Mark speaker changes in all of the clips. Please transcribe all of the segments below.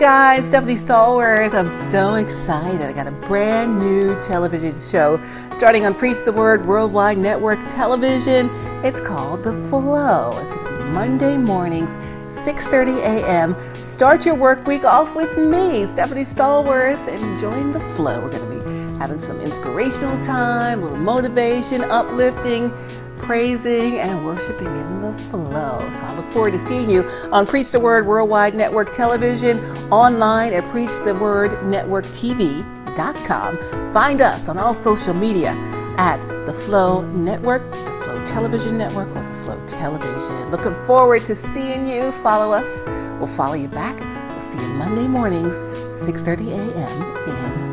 Speaker 1: guys, Stephanie Stallworth. I'm so excited. I got a brand new television show starting on Preach the Word Worldwide Network Television. It's called The Flow. It's going to be Monday mornings, 6:30 a.m. Start your work week off with me, Stephanie Stallworth, and join the flow. We're going to be having some inspirational time, a little motivation, uplifting praising and worshiping in the flow. So I look forward to seeing you on Preach the Word Worldwide Network Television, online at PreachTheWordNetworkTV.com. Find us on all social media at The Flow Network, The Flow Television Network, or The Flow Television. Looking forward to seeing you. Follow us. We'll follow you back. We'll see you Monday mornings, 6.30 a.m. in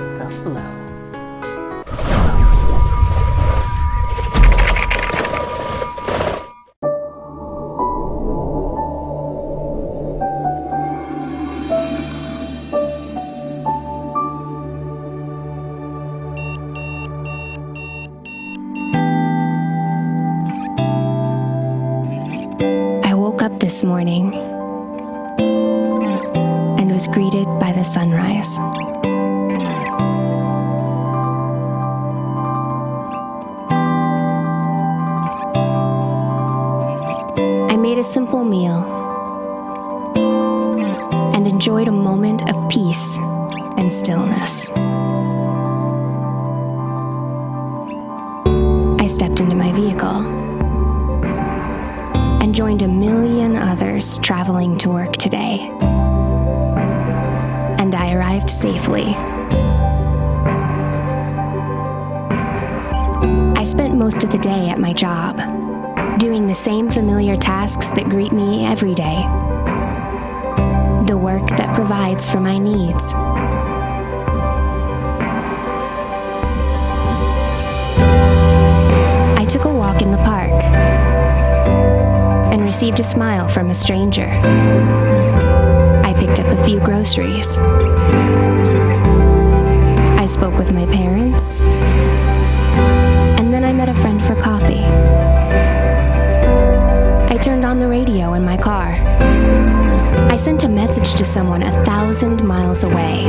Speaker 2: I stepped into my vehicle and joined a million others traveling to work today. And I arrived safely. I spent most of the day at my job, doing the same familiar tasks that greet me every day. The work that provides for my needs. Took a walk in the park and received a smile from a stranger. I picked up a few groceries. I spoke with my parents. And then I met a friend for coffee. I turned on the radio in my car. I sent a message to someone a thousand miles away.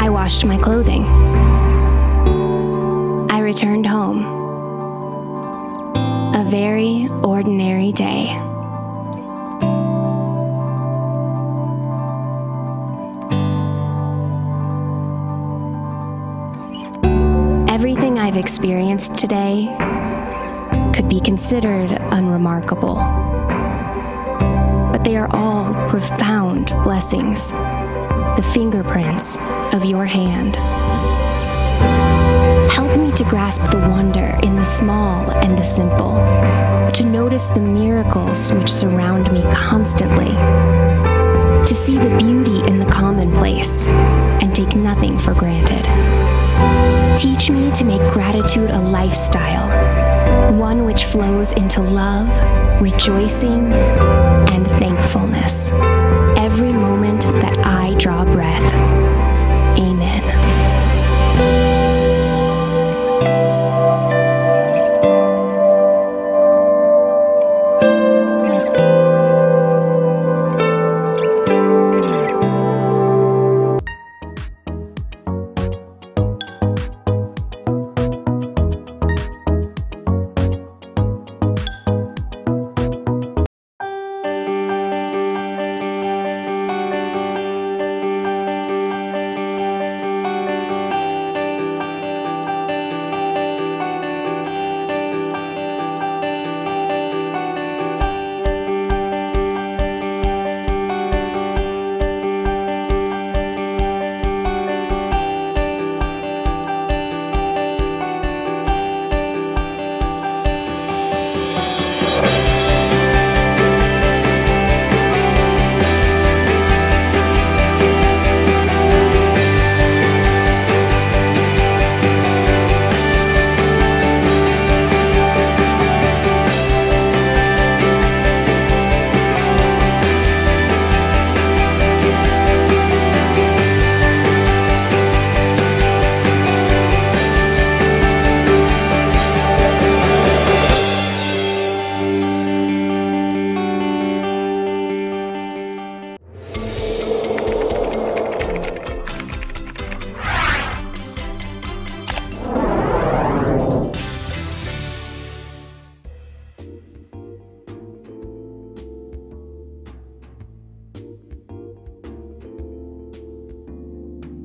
Speaker 2: I washed my clothing. Returned home a very ordinary day. Everything I've experienced today could be considered unremarkable, but they are all profound blessings, the fingerprints of your hand. To grasp the wonder in the small and the simple, to notice the miracles which surround me constantly, to see the beauty in the commonplace and take nothing for granted. Teach me to make gratitude a lifestyle, one which flows into love, rejoicing, and thankfulness every moment that I draw breath.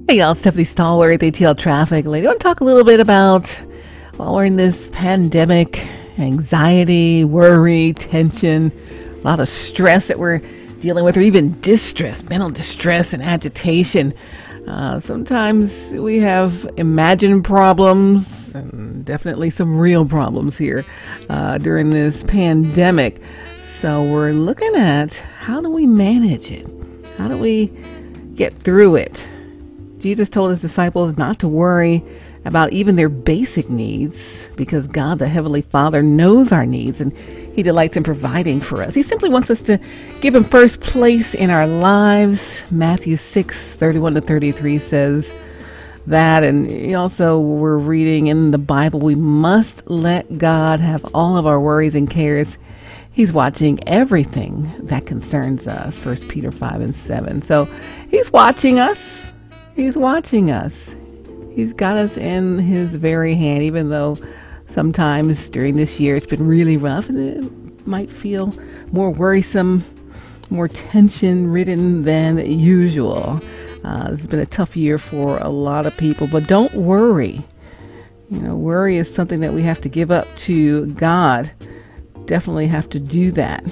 Speaker 1: Hey y'all, Stephanie Stallworth, ATL Traffic Lady. I want to talk a little bit about while we're in this pandemic, anxiety, worry, tension, a lot of stress that we're dealing with, or even distress, mental distress and agitation. Uh, sometimes we have imagined problems and definitely some real problems here uh, during this pandemic. So we're looking at how do we manage it? How do we get through it? Jesus told his disciples not to worry about even their basic needs because God, the Heavenly Father, knows our needs and He delights in providing for us. He simply wants us to give Him first place in our lives. Matthew 6 31 to 33 says that. And also, we're reading in the Bible, we must let God have all of our worries and cares. He's watching everything that concerns us. First Peter 5 and 7. So He's watching us. He's watching us. He's got us in His very hand, even though sometimes during this year it's been really rough and it might feel more worrisome, more tension ridden than usual. Uh, has been a tough year for a lot of people, but don't worry. You know, worry is something that we have to give up to God. Definitely have to do that.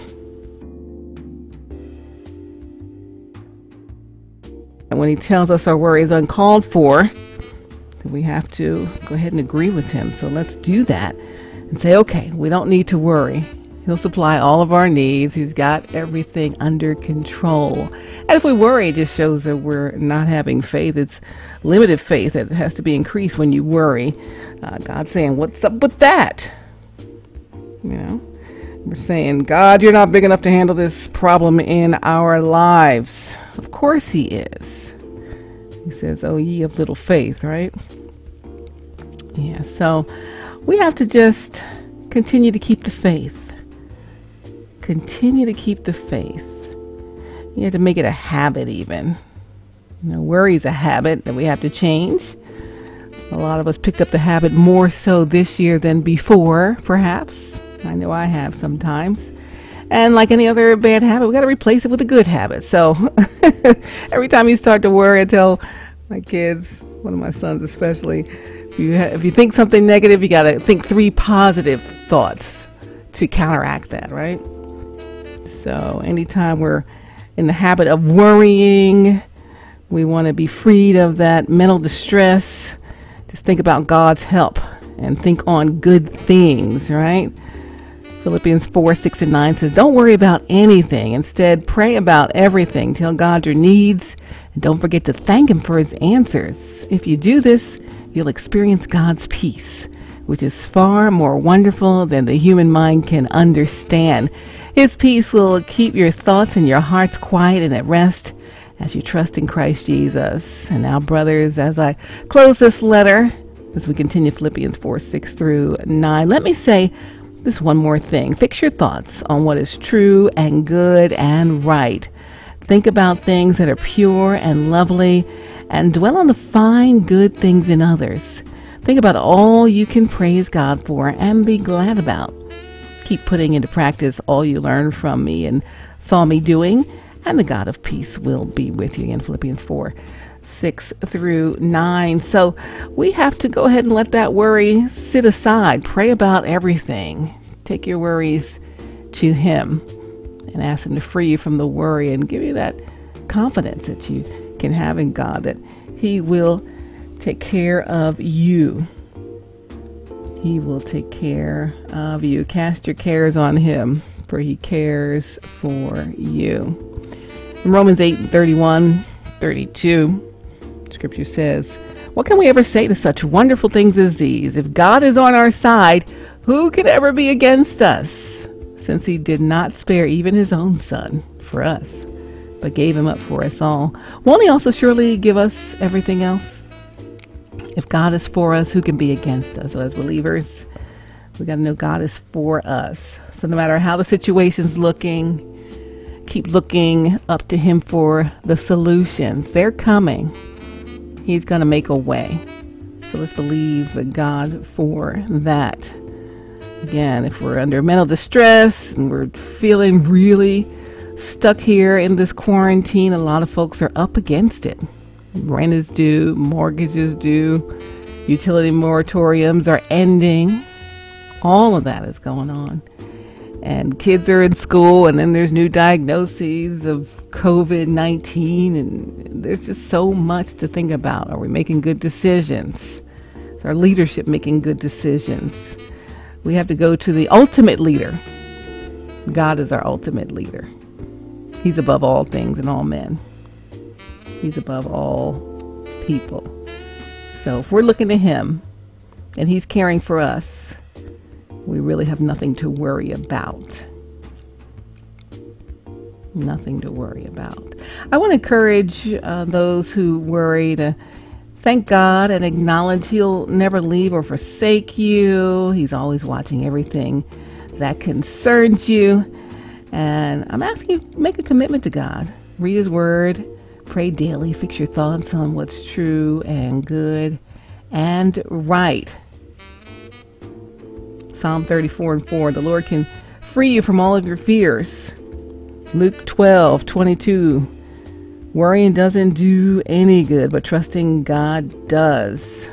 Speaker 1: And when he tells us our worry is uncalled for, then we have to go ahead and agree with him. So let's do that and say, okay, we don't need to worry. He'll supply all of our needs. He's got everything under control. And if we worry, it just shows that we're not having faith. It's limited faith that has to be increased when you worry. Uh, God's saying, What's up with that? You know, we're saying, God, you're not big enough to handle this problem in our lives. Of course, He is. He says, Oh, ye of little faith, right? Yeah, so we have to just continue to keep the faith. Continue to keep the faith. You have to make it a habit, even. You know, worry is a habit that we have to change. A lot of us picked up the habit more so this year than before, perhaps. I know I have sometimes. And like any other bad habit, we got to replace it with a good habit. So every time you start to worry, I tell my kids, one of my sons especially, if you, ha- if you think something negative, you got to think three positive thoughts to counteract that, right? So anytime we're in the habit of worrying, we want to be freed of that mental distress. Just think about God's help and think on good things, right? Philippians 4 6 and 9 says, Don't worry about anything. Instead, pray about everything. Tell God your needs, and don't forget to thank Him for His answers. If you do this, you'll experience God's peace, which is far more wonderful than the human mind can understand. His peace will keep your thoughts and your hearts quiet and at rest as you trust in Christ Jesus. And now, brothers, as I close this letter, as we continue Philippians 4 6 through 9, let me say, this one more thing. Fix your thoughts on what is true and good and right. Think about things that are pure and lovely and dwell on the fine, good things in others. Think about all you can praise God for and be glad about. Keep putting into practice all you learned from me and saw me doing, and the God of peace will be with you. In Philippians 4 6 through 9. So we have to go ahead and let that worry sit aside. Pray about everything. Take your worries to Him and ask Him to free you from the worry and give you that confidence that you can have in God that He will take care of you. He will take care of you. Cast your cares on Him, for He cares for you. In Romans 8 31 32, Scripture says, What can we ever say to such wonderful things as these? If God is on our side, who can ever be against us? Since he did not spare even his own son for us, but gave him up for us all, won't he also surely give us everything else? If God is for us, who can be against us? So, as believers, we got to know God is for us. So, no matter how the situation's looking, keep looking up to Him for the solutions. They're coming. He's going to make a way. So let's believe God for that. Again, if we're under mental distress and we're feeling really stuck here in this quarantine, a lot of folks are up against it. Rent is due, mortgages due, utility moratoriums are ending. All of that is going on. And kids are in school, and then there's new diagnoses of COVID 19, and there's just so much to think about. Are we making good decisions? Is our leadership making good decisions? We have to go to the ultimate leader. God is our ultimate leader. He's above all things and all men. He's above all people. So if we're looking to Him and He's caring for us, we really have nothing to worry about. Nothing to worry about. I want to encourage uh, those who worry to thank God and acknowledge He'll never leave or forsake you. He's always watching everything that concerns you. And I'm asking you make a commitment to God. Read His Word, pray daily, fix your thoughts on what's true and good and right. Psalm 34 and 4 The Lord can free you from all of your fears. Luke 12 22 Worrying doesn't do any good, but trusting God does.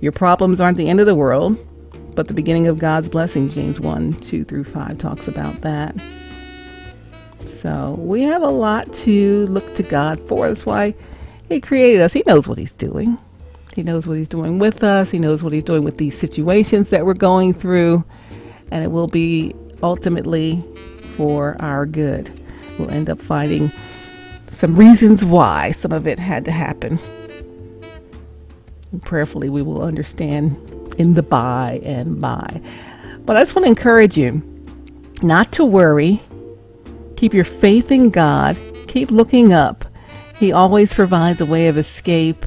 Speaker 1: Your problems aren't the end of the world, but the beginning of God's blessing. James 1 2 through 5 talks about that. So we have a lot to look to God for. That's why He created us. He knows what He's doing. He knows what He's doing with us. He knows what He's doing with these situations that we're going through. And it will be ultimately for our good. We'll end up finding some reasons why some of it had to happen. And prayerfully, we will understand in the by and by. But I just want to encourage you not to worry Keep your faith in God. Keep looking up. He always provides a way of escape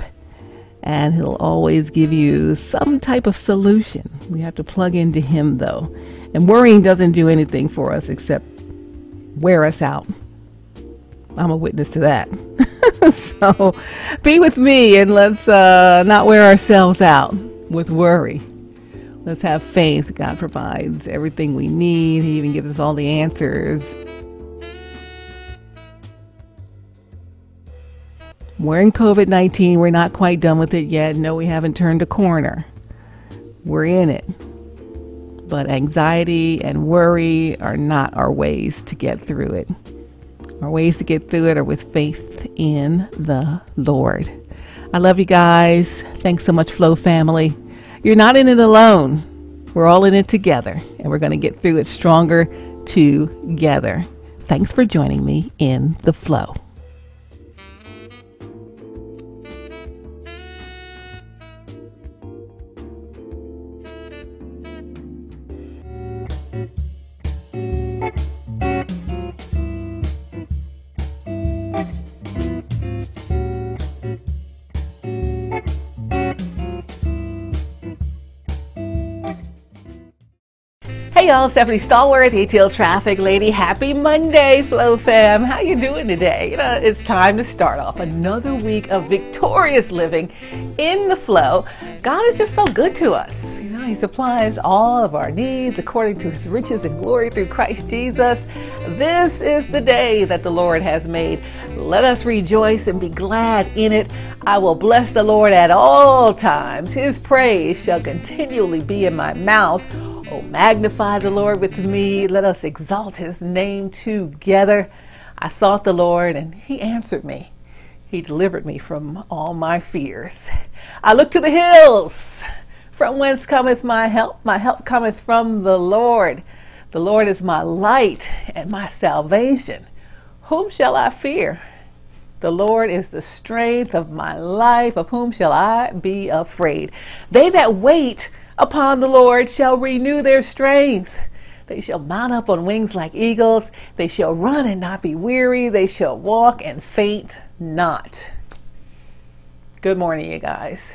Speaker 1: and he'll always give you some type of solution. We have to plug into him though. And worrying doesn't do anything for us except wear us out. I'm a witness to that. so be with me and let's uh, not wear ourselves out with worry. Let's have faith. God provides everything we need. He even gives us all the answers We're in COVID 19. We're not quite done with it yet. No, we haven't turned a corner. We're in it. But anxiety and worry are not our ways to get through it. Our ways to get through it are with faith in the Lord. I love you guys. Thanks so much, Flow family. You're not in it alone. We're all in it together, and we're going to get through it stronger together. Thanks for joining me in the flow. Hey Stephanie Stallworth, ATL Traffic Lady. Happy Monday, Flow fam. How you doing today? You know, it's time to start off another week of victorious living in the flow. God is just so good to us. You know, He supplies all of our needs according to His riches and glory through Christ Jesus. This is the day that the Lord has made. Let us rejoice and be glad in it. I will bless the Lord at all times. His praise shall continually be in my mouth. Oh, magnify the Lord with me. Let us exalt his name together. I sought the Lord and he answered me. He delivered me from all my fears. I look to the hills. From whence cometh my help? My help cometh from the Lord. The Lord is my light and my salvation. Whom shall I fear? The Lord is the strength of my life. Of whom shall I be afraid? They that wait upon the Lord shall renew their strength. They shall mount up on wings like eagles. They shall run and not be weary. They shall walk and faint not. Good morning, you guys.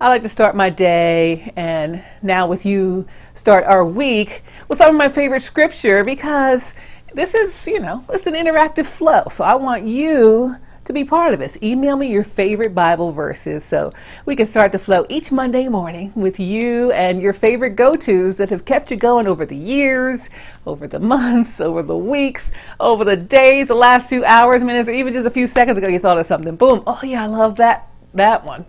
Speaker 1: I like to start my day and now with you start our week with some of my favorite scripture because this is, you know, it's an interactive flow. So I want you to be part of this. Email me your favorite Bible verses so we can start the flow each Monday morning with you and your favorite go tos that have kept you going over the years, over the months, over the weeks, over the days, the last few hours, minutes, or even just a few seconds ago you thought of something. Boom. Oh, yeah, I love that, that one.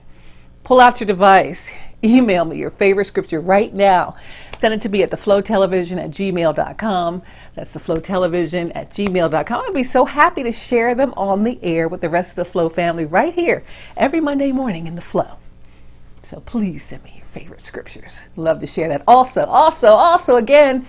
Speaker 1: Pull out your device. Email me your favorite scripture right now. Send it to me at theflowtelevision at gmail.com. That's theflowtelevision at gmail.com. I'd be so happy to share them on the air with the rest of the Flow family right here every Monday morning in the Flow. So please send me your favorite scriptures. Love to share that. Also, also, also, again,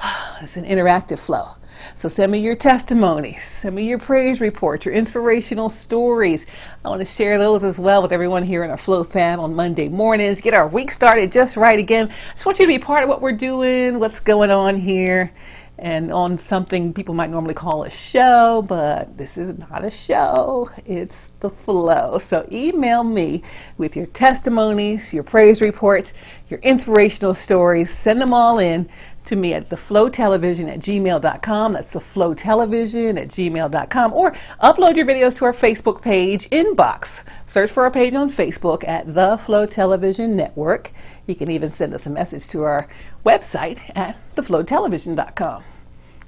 Speaker 1: it's an interactive flow. So send me your testimonies, send me your praise reports, your inspirational stories. I want to share those as well with everyone here in our Flow fam on Monday mornings. Get our week started just right again. I just want you to be part of what we're doing, what's going on here and on something people might normally call a show, but this is not a show. It's the flow. So email me with your testimonies, your praise reports, your inspirational stories. Send them all in to me at theflowtelevision at gmail.com. That's theflowtelevision at gmail.com. Or upload your videos to our Facebook page, Inbox. Search for our page on Facebook at The Flow Television Network. You can even send us a message to our website at theflowtelevision.com.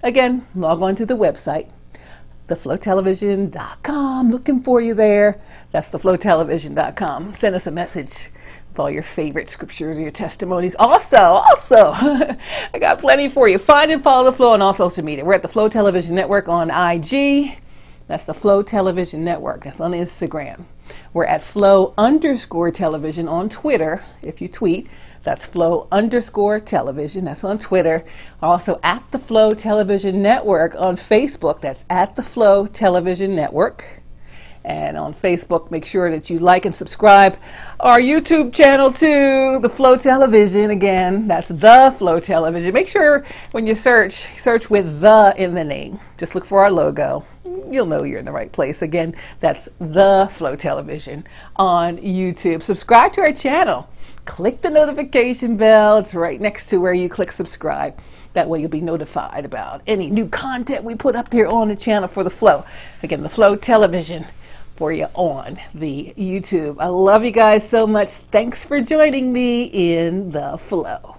Speaker 1: Again, log on to the website, theflowtelevision.com. Looking for you there. That's theflowtelevision.com. Send us a message with all your favorite scriptures, or your testimonies. Also, also, I got plenty for you. Find and follow the Flow on all social media. We're at the Flow Television Network on IG. That's the Flow Television Network. That's on Instagram. We're at Flow underscore television on Twitter. If you tweet, that's Flow underscore television. That's on Twitter. Also at the Flow Television Network on Facebook. That's at the Flow Television Network and on Facebook. Make sure that you like and subscribe our YouTube channel too, The Flow Television. Again, that's The Flow Television. Make sure when you search, search with the in the name. Just look for our logo. You'll know you're in the right place. Again, that's The Flow Television on YouTube. Subscribe to our channel. Click the notification bell. It's right next to where you click subscribe. That way you'll be notified about any new content we put up there on the channel for the Flow. Again, the Flow Television for you on the YouTube. I love you guys so much. Thanks for joining me in the flow.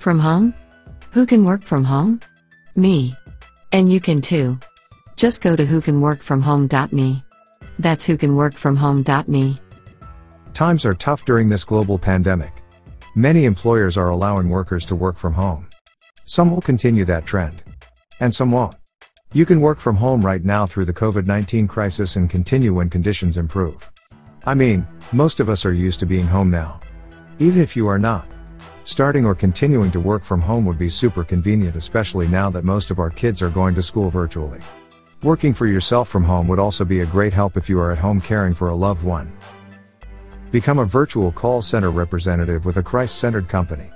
Speaker 3: From home? Who can work from home? Me. And you can too. Just go to whocanworkfromhome.me. That's whocanworkfromhome.me.
Speaker 4: Times are tough during this global pandemic. Many employers are allowing workers to work from home. Some will continue that trend. And some won't. You can work from home right now through the COVID 19 crisis and continue when conditions improve. I mean, most of us are used to being home now. Even if you are not. Starting or continuing to work from home would be super convenient, especially now that most of our kids are going to school virtually. Working for yourself from home would also be a great help if you are at home caring for a loved one. Become a virtual call center representative with a Christ centered company.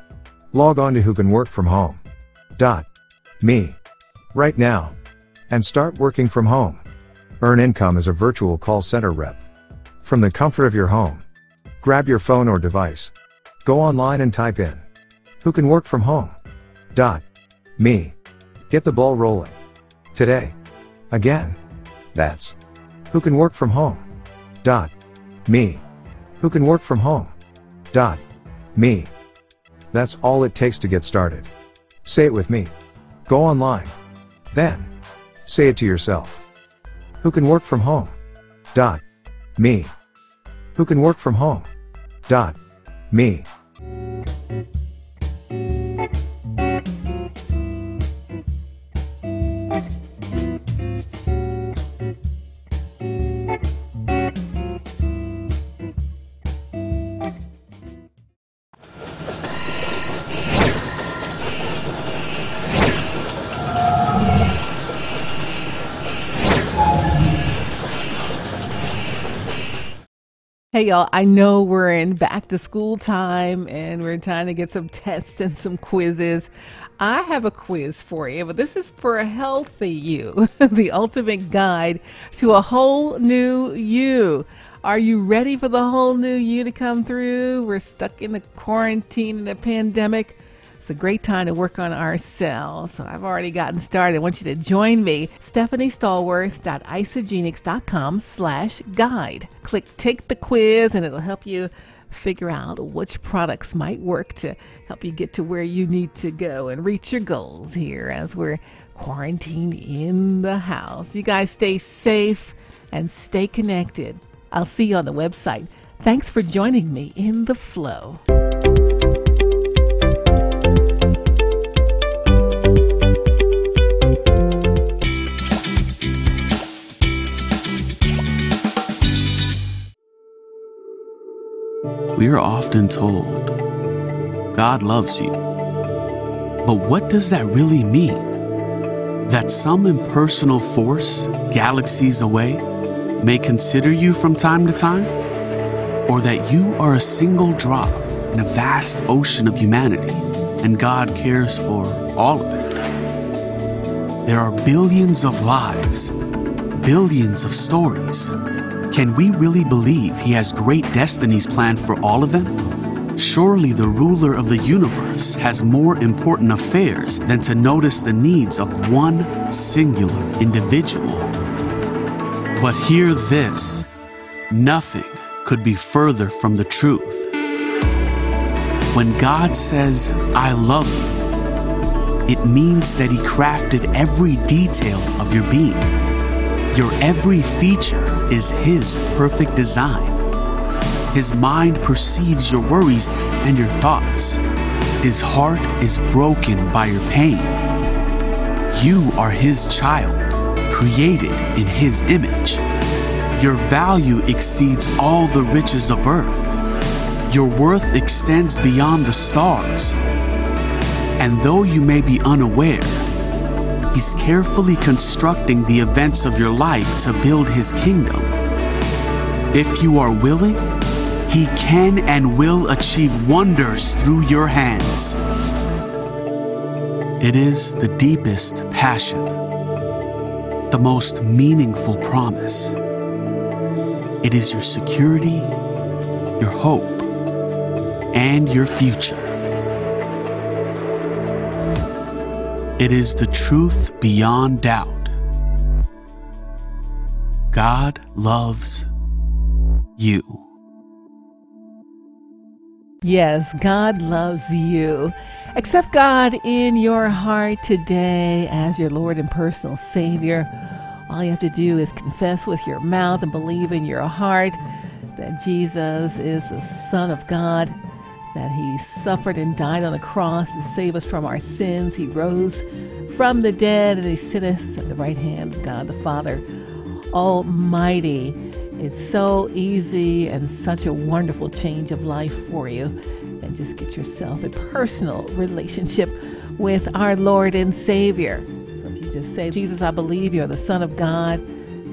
Speaker 4: Log on to who can work from home. Dot. Me. Right now. And start working from home. Earn income as a virtual call center rep. From the comfort of your home. Grab your phone or device. Go online and type in. Who can work from home? Dot. Me. Get the ball rolling. Today. Again. That's. Who can work from home? Dot. Me. Who can work from home? Dot. Me. That's all it takes to get started. Say it with me. Go online. Then. Say it to yourself. Who can work from home? Dot. Me. Who can work from home? Dot. Me thank you
Speaker 1: Hey y'all, I know we're in back to school time and we're trying to get some tests and some quizzes. I have a quiz for you, but this is for a healthy you, the ultimate guide to a whole new you. Are you ready for the whole new you to come through? We're stuck in the quarantine and the pandemic. It's a great time to work on ourselves. So I've already gotten started. I want you to join me, stephaniestallworth.isagenix.com slash guide. Click take the quiz and it'll help you figure out which products might work to help you get to where you need to go and reach your goals here as we're quarantined in the house. You guys stay safe and stay connected. I'll see you on the website. Thanks for joining me in the flow.
Speaker 5: We are often told, God loves you. But what does that really mean? That some impersonal force, galaxies away, may consider you from time to time? Or that you are a single drop in a vast ocean of humanity and God cares for all of it? There are billions of lives, billions of stories can we really believe he has great destinies planned for all of them? Surely the ruler of the universe has more important affairs than to notice the needs of one singular individual. But hear this nothing could be further from the truth. When God says, I love you, it means that He crafted every detail of your being. Your every feature is His perfect design. His mind perceives your worries and your thoughts. His heart is broken by your pain. You are His child, created in His image. Your value exceeds all the riches of earth. Your worth extends beyond the stars. And though you may be unaware, He's carefully constructing the events of your life to build His kingdom. If you are willing, He can and will achieve wonders through your hands. It is the deepest passion, the most meaningful promise. It is your security, your hope, and your future. It is the truth beyond doubt. God loves you.
Speaker 1: Yes, God loves you. Accept God in your heart today as your Lord and personal Savior. All you have to do is confess with your mouth and believe in your heart that Jesus is the Son of God, that He suffered and died on the cross to save us from our sins. He rose from the dead and He sitteth at the right hand of God the Father Almighty. It's so easy and such a wonderful change of life for you. And just get yourself a personal relationship with our Lord and Savior. So if you just say, Jesus, I believe you're the Son of God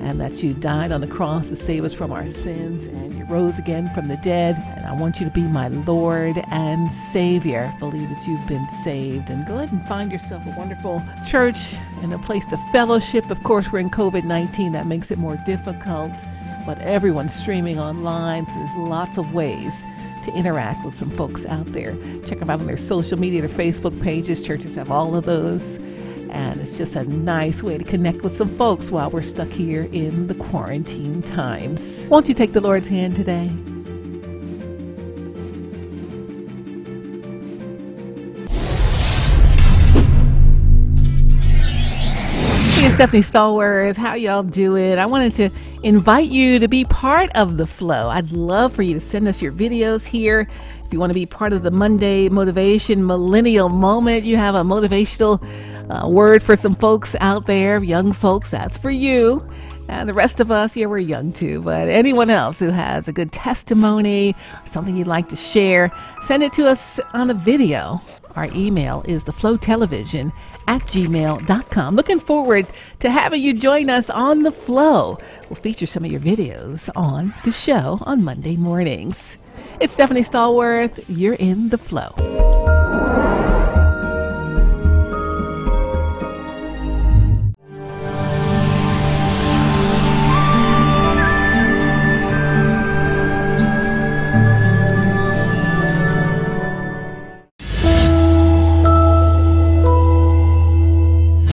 Speaker 1: and that you died on the cross to save us from our sins and you rose again from the dead. And I want you to be my Lord and Savior. Believe that you've been saved and go ahead and find yourself a wonderful church and a place to fellowship. Of course, we're in COVID 19, that makes it more difficult, but everyone's streaming online. So there's lots of ways to interact with some folks out there. Check them out on their social media, their Facebook pages. Churches have all of those. And it's just a nice way to connect with some folks while we're stuck here in the quarantine times. Won't you take the Lord's hand today? Hey, it's Stephanie Stallworth. How y'all doing? I wanted to invite you to be part of the flow. I'd love for you to send us your videos here. If you want to be part of the Monday Motivation Millennial Moment, you have a motivational word for some folks out there, young folks, that's for you. And the rest of us, yeah, we're young too, but anyone else who has a good testimony something you'd like to share, send it to us on a video. Our email is theflowtelevision at gmail.com. Looking forward to having you join us on The Flow. We'll feature some of your videos on the show on Monday mornings. It's Stephanie Stallworth. You're in The Flow.